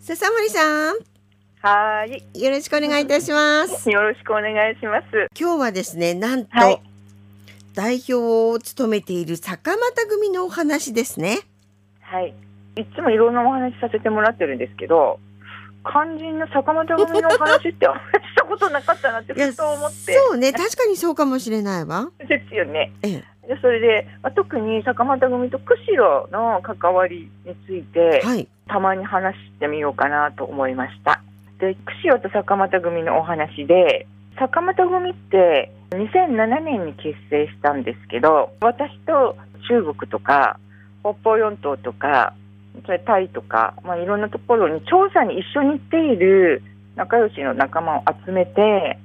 笹森さんはい。よろしくお願いいたしますよろしくお願いします。今日はですねなんと、はい代表を務めている坂又組のお話ですねはい。いつもいろんなお話させてもらってるんですけど、肝心の坂本組のお話ってあんまりしたことなかったなってふと思って。そうね確かにそうかもしれないわ ですよね。えでそれで、まあ、特に坂本組と釧路の関わりについてえ、はいたまに話してみようかなと思いました。で、釧路と坂本組のお話で、坂本組って2007年に結成したんですけど、私と中国とか北方四島とか、それタイとか、まあ、いろんなところに調査に一緒に行っている仲良しの仲間を集めて、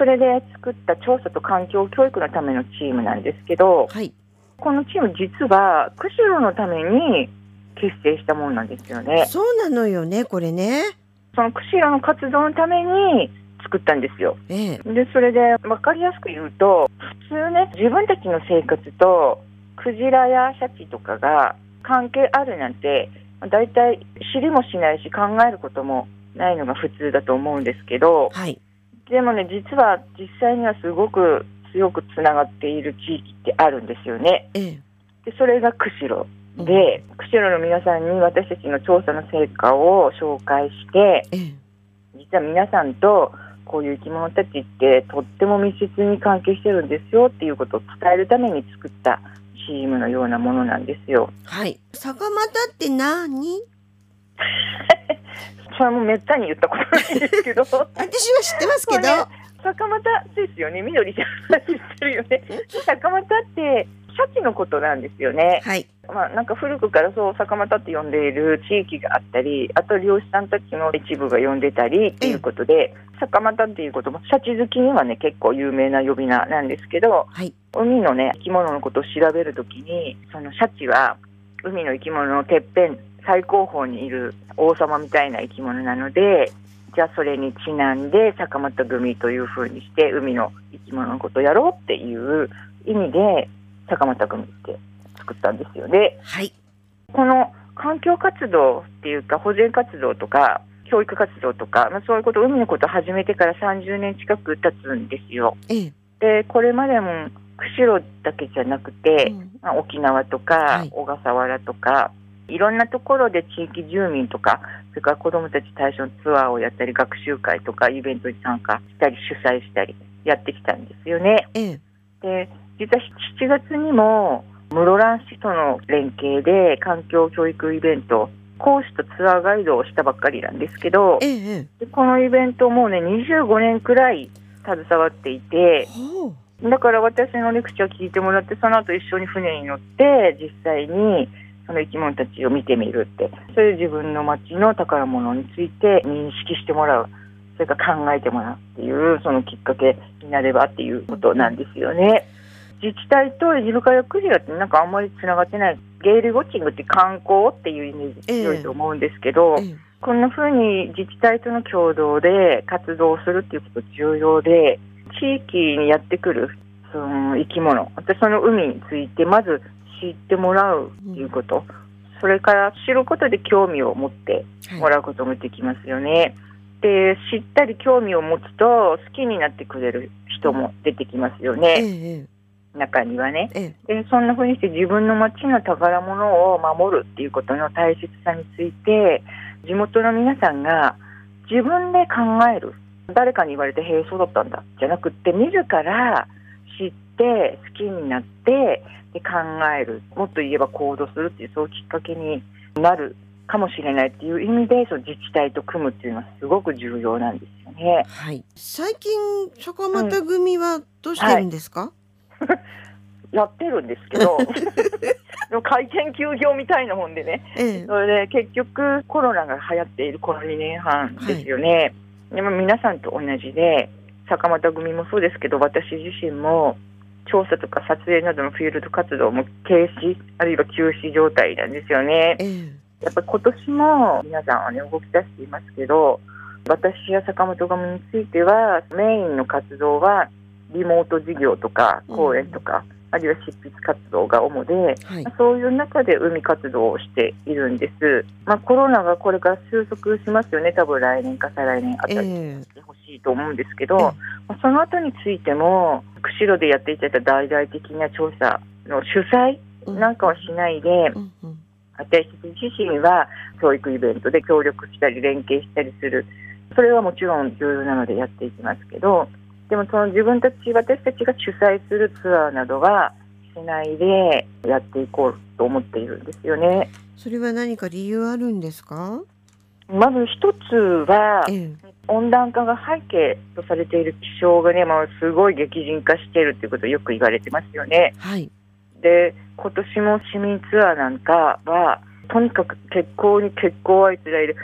それで作った調査と環境教育のためのチームなんですけど、はいこのチーム実は釧路のために結成したものなんですよね。そうなのよねこれねその釧路の活動のために作ったんですよ。ええで、それで分かりやすく言うと、普通ね、自分たちの生活とクジラやシャチとかが関係あるなんて、大体知りもしないし考えることもないのが普通だと思うんですけど、はいでもね、実は実際にはすごく強くつながっている地域ってあるんですよね。ええで、それが釧路。で、釧路の皆さんに私たちの調査の成果を紹介して、ええ実は皆さんとこういう生き物たちってとっても密接に関係してるんですよっていうことを伝えるために作ったチームのようなものなんですよ。はい坂又って何？それもめったに言ったことないんですけど。私は知ってますけど、これ坂本ですよね。緑ちゃんが知ってるよね。坂本ってシャチのことなんですよね。はいまあ、なんか古くからそう坂本って呼んでいる地域があったりあと漁師さんたちの一部が呼んでたりっていうことで、坂本っていうこともシャチ好きにはね結構有名な呼び名なんですけどはい海のね生き物のことを調べるときにそのシャチは海の生き物のてっぺん最高峰にいる王様みたいな生き物なのでじゃあそれにちなんで坂本組というふうにして海の生き物のことをやろうっていう意味で坂本組って作ったんですよね。はいこの環境活動っていうか保全活動とか教育活動とか、まあ、そういうこと海のことを始めてから30年近く経つんですよ。ええでこれまでも釧路だけじゃなくて、うんまあ、沖縄とか、はい小笠原とかいろんなところで地域住民とかそれから子どもたち対象のツアーをやったり学習会とかイベントに参加したり主催したりやってきたんですよね。ええ。で実は7月にも室蘭市との連携で環境教育イベント講師とツアーガイドをしたばっかりなんですけどええこのイベントもうね25年くらい携わっていてだから私のレクチャー聞いてもらってその後一緒に船に乗って実際にその生き物たちを見てみるって。それで自分の町の宝物について認識してもらう。それから考えてもらうっていうそのきっかけになればっていうことなんですよね。自治体とイルカやクジラってなんかあんまりつながってない。ゲイルウォッチングって観光っていうイメージ強いと思うんですけど、ええ。こんな風に自治体との共同で活動するっていうこと重要で、地域にやってくるその生き物、またその海についてまず知ってもらうっていうこと、それから知ることで興味を持ってはい。もらうこともできますよね。で、知ったり興味を持つと好きになってくれる人も出てきますよえね、え中にはね。ええ。でそんな風にして自分の町の宝物を守るっていうことの大切さについて地元の皆さんが自分で考える。誰かに言われて「へえそうだったんだ」じゃなくって自ら知って好きになってで考えるもっと言えば行動するっていうそういうきっかけになるかもしれないっていう意味でその自治体と組むっていうのはすごく重要なんですよね。はい。最近坂又組はどうしてるんですか、やってるんですけど でも回転休業みたいなもんでね。ええ。それで結局コロナが流行っているこの2年半ですよね、でも皆さんと同じで坂本組もそうですけど私自身も調査とか撮影などのフィールド活動も停止あるいは休止状態なんですよね。ええ。やっぱり今年も皆さんはね動き出していますけど私や坂本組についてはメインの活動はリモート授業とか講演とか、あるいは執筆活動が主で、はい。そういう中で海活動をしているんです。まあ、コロナがこれから収束しますよね、多分来年か再来年あたり。えにしてほしいと思うんですけど、ええまあその後についても、釧路でやっていただいた大々的な調査の主催えなんかはしないで、うんうん私たち自身は教育イベントで協力したり連携したりするそれはもちろん重要なのでやっていきますけどでもその自分たち私たちが主催するツアーなどはしないでやっていこうと思っているんですよね。それは何か理由あるんですか？まず一つはええ。温暖化が背景とされている気象がね、まあ、すごい激甚化しているということをよく言われてますよね。はい。で今年も市民ツアーなんかはとにかく欠航に欠航は相次いでいる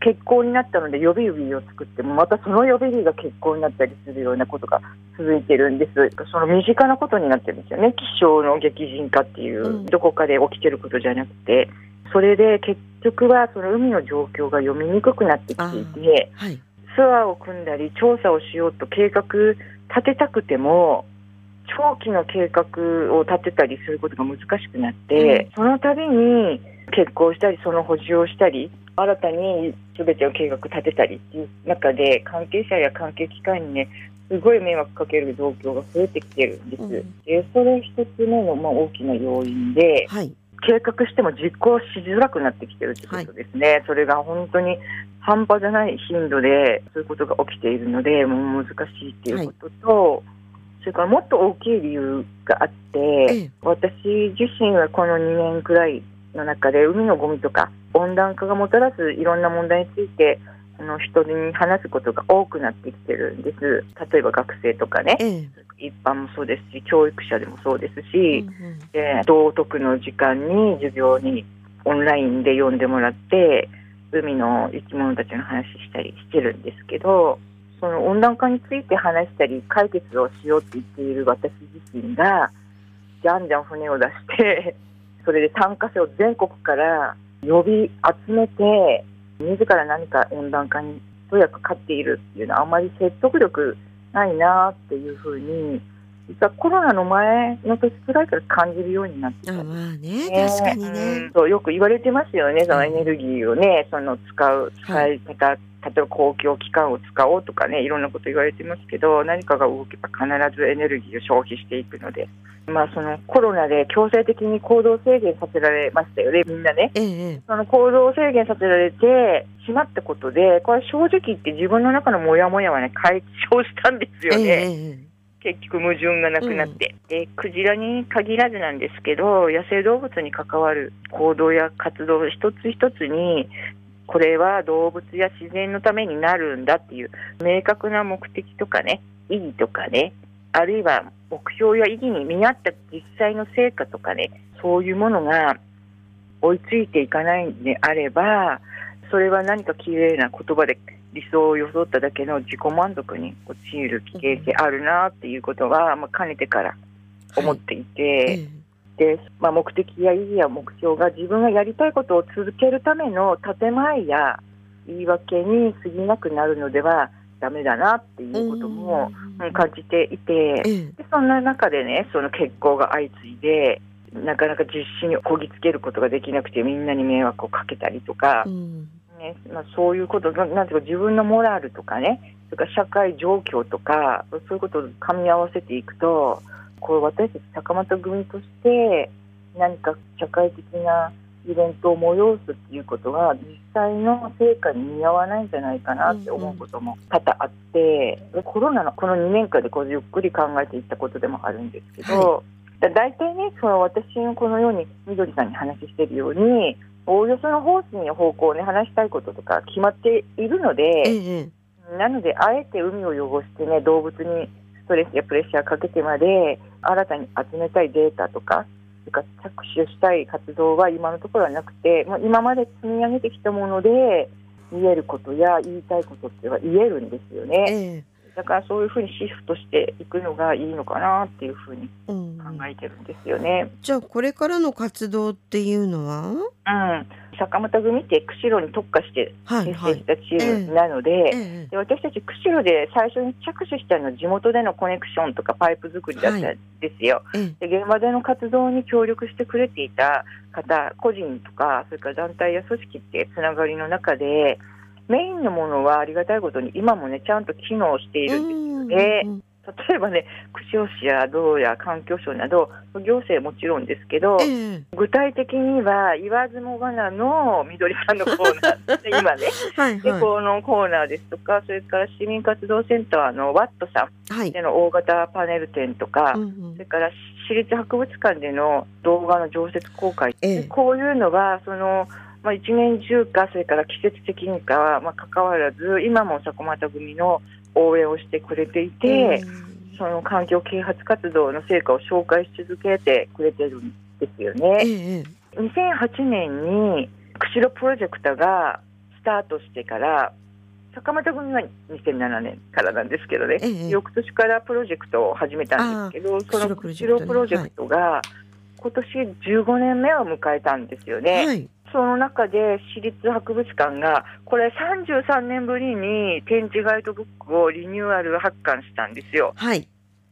欠航になったので予備日を作ってもまたその予備日が欠航になったりするようなことが続いてるんですその身近なことになってるんですよね気象の激甚化っていう、うんどこかで起きてることじゃなくてそれで結局はその海の状況が読みにくくなってきていてはい。ツアーを組んだり調査をしようと計画立てたくても長期の計画を立てたりすることが難しくなって、その度に結婚したりその補充をしたり新たに全ての計画立てたりっていう中で関係者や関係機関にねすごい迷惑かける状況が増えてきてるんです。うんでそれ一つ目のまあ大きな要因ではい。計画しても実行しづらくなってきてるってことですね、それが本当に半端じゃない頻度でそういうことが起きているので、もう難しいっていうことと、それからもっと大きい理由があって、ええ。私自身はこの2年くらいの中で、海のゴミとか温暖化がもたらすいろんな問題について、あの人に話すことが多くなってきてるんです。例えば学生とかね、ええ。一般もそうですし、教育者でもそうですうんし、うんで道徳の時間に授業にオンラインで読んでもらって海の生き物たちの話したりしてるんですけどその温暖化について話したり解決をしようって言っている私自身がじゃんじゃん船を出してそれで参加者を全国から呼び集めて自ら何か温暖化に一役買っているっていうのはあまり説得力ないなっていうふうに実はコロナの前の年くらいから感じるようになってきた。あまあねね。確かにうん。ね。そうよく言われてますよね、そのエネルギーをね、その使う、使い方、例えば公共機関を使おうとかね、いろんなこと言われてますけど、何かが動けば必ずエネルギーを消費していくので、まあ、そのコロナで強制的に行動制限させられましたよね、みんなね。ええええ。その行動制限させられてしまったことで、これ正直言って自分の中のモヤモヤはね、解消したんですよね。え。結局矛盾がなくなって、でクジラに限らずなんですけど野生動物に関わる行動や活動一つ一つにこれは動物や自然のためになるんだっていう明確な目的とかね意義とかねあるいは目標や意義に見合った実際の成果とかねそういうものが追いついていかないんであればそれは何か綺麗な言葉で理想を装っただけの自己満足に陥る危険性あるなっていうことは、まあ、かねてから思っていて、えでまあ、目的や意義や目標が自分がやりたいことを続けるための建前や言い訳に過ぎなくなるのではダメだなっていえ。うことも感じていて。ええ。でそんな中でね、その欠航が相次いで、なかなか実施にこぎつけることができなくて、みんなに迷惑をかけたりとかう、ん。ねまあ、そういうことな、なんていうか、自分のモラルとかね、それから社会状況とか、そういうことを噛み合わせていくと、こう私たち坂本組として、何か社会的なイベントを催すっていうことが、実際の成果に見合わないんじゃないかなって思うことも多々あって、コロナのこの2年間でこうゆっくり考えていったことでもあるんですけど、だ大体ね、その私のこのように、みどりさんに話しているように、おおよその方針や方向をね、話したいこととか決まっているのえで、え。なので、あえて海を汚してね、動物にストレスやプレッシャーかけてまで、新たに集めたいデータとか、とか着手したい活動は今のところはなくて、まあ今まで積み上げてきたもので、言えることや言いたいことっては言えるんですよね。えー。だからそういうふうにシフトしていくのがいいのかなっていうふうにうん。考えてるんですよね。じゃあこれからの活動っていうのは？うん、坂本組って釧路に特化してはいはい。結成し。たチームなので,、ええ。で私たち釧路で最初に着手したのは地元でのコネクションとかパイプ作りだったんですよ。ええ。で現場での活動に協力してくれていた方個人とかそれから団体や組織ってつながりの中でメインのものはありがたいことに今もねちゃんと機能しているんですよね。うん例えばね釧路市や道や環境省など行政もちろんですけど、ええ。具体的には言わずもがなのみどりさんのコーナー 今ね。はいはい。でこのコーナーですとかそれから市民活動センターのワットさはい。んでの大型パネル展とか、うんうん。それから市立博物館での動画の常設公開、ええ。こういうのはその、まあ、一年中かそれから季節的にかは、まあ、関わらず今も迫又組の応援をしてくれていて、うん。その環境啓発活動の成果を紹介し続けてくれてるんですよえね。ええ。2008年に釧路プロジェクトがスタートしてから坂本組は2007年からなんですけどね、ええ翌年からプロジェクトを始めたんですけどその釧路プロジェクトね釧路プロジェクトが今年15年目を迎えたんですよね。はいその中で市立博物館がこれ33年ぶりに展示ガイドブックをリニューアル発刊したんですよ。はい。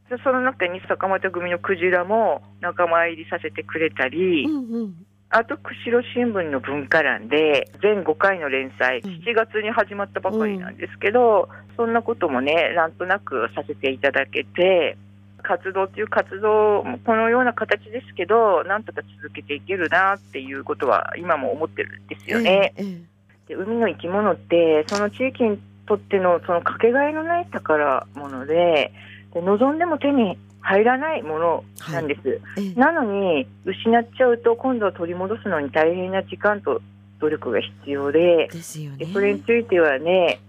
でその中に坂本組のクジラも仲間入りさせてくれたり、うんうんあと釧路新聞の文化欄で全5回の連載、うん7月に始まったばかりなんですけど、そんなこともねなんとなくさせていただけて活動っていう活動もこのような形ですけどなんとか続けていけるなっていうことは今も思ってるんですよね。ええで海の生き物ってその地域にとってのそのかけがえのない宝物でで望んでも手に入らないものなんです。ええなのに失っちゃうと今度は取り戻すのに大変な時間と努力が必要ででねで。それについてはね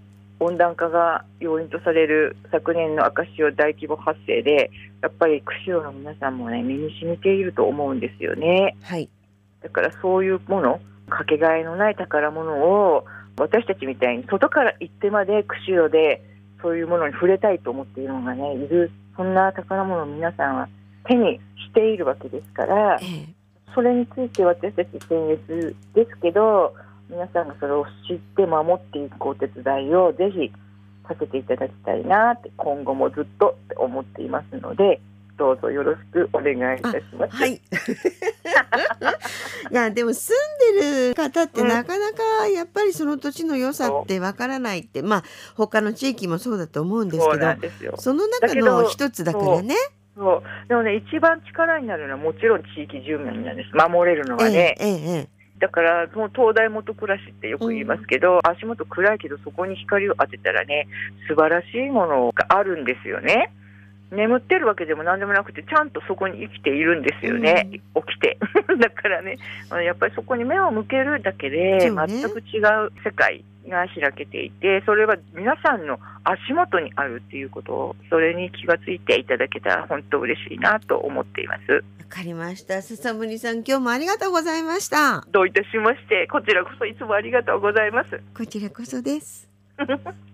温暖化が要因とされる昨年の赤潮大規模発生でやっぱり釧路の皆さんもね身に染みていると思うんですよね。はい。だからそういうものかけがえのない宝物を私たちみたいに外から行ってまで釧路でそういうものに触れたいと思っているのがねいるそんな宝物を皆さんは手にしているわけですからええそれについて私たち先月ですけど皆さんがそれを知って守っていくお手伝いをぜひさせていただきたいなって今後もずっとって思っていますのでどうぞよろしくお願いいたします。はい。いやでも住んでる方ってうん。なかなかやっぱりその土地の良さってわからないってまあ他の地域もそうだと思うんですけどその中の一つだからね。そう。でもね一番力になるのはもちろん地域住民なんです。守れるのえはね、ええええだからもう東大元暮らしってよく言いますけど、足元暗いけどそこに光を当てたらね素晴らしいものがあるんですよね。眠ってるわけでも何でもなくてちゃんとそこに生きているんですよね、起きてだからねやっぱりそこに目を向けるだけで全く違う世界が開けていてそれは皆さんの足元にあるっていうことをそれに気がついていただけたら本当嬉しいなと思っていますわかりました。笹森さん今日もありがとうございました。どういたしましてこちらこそいつもありがとうございますこちらこそです。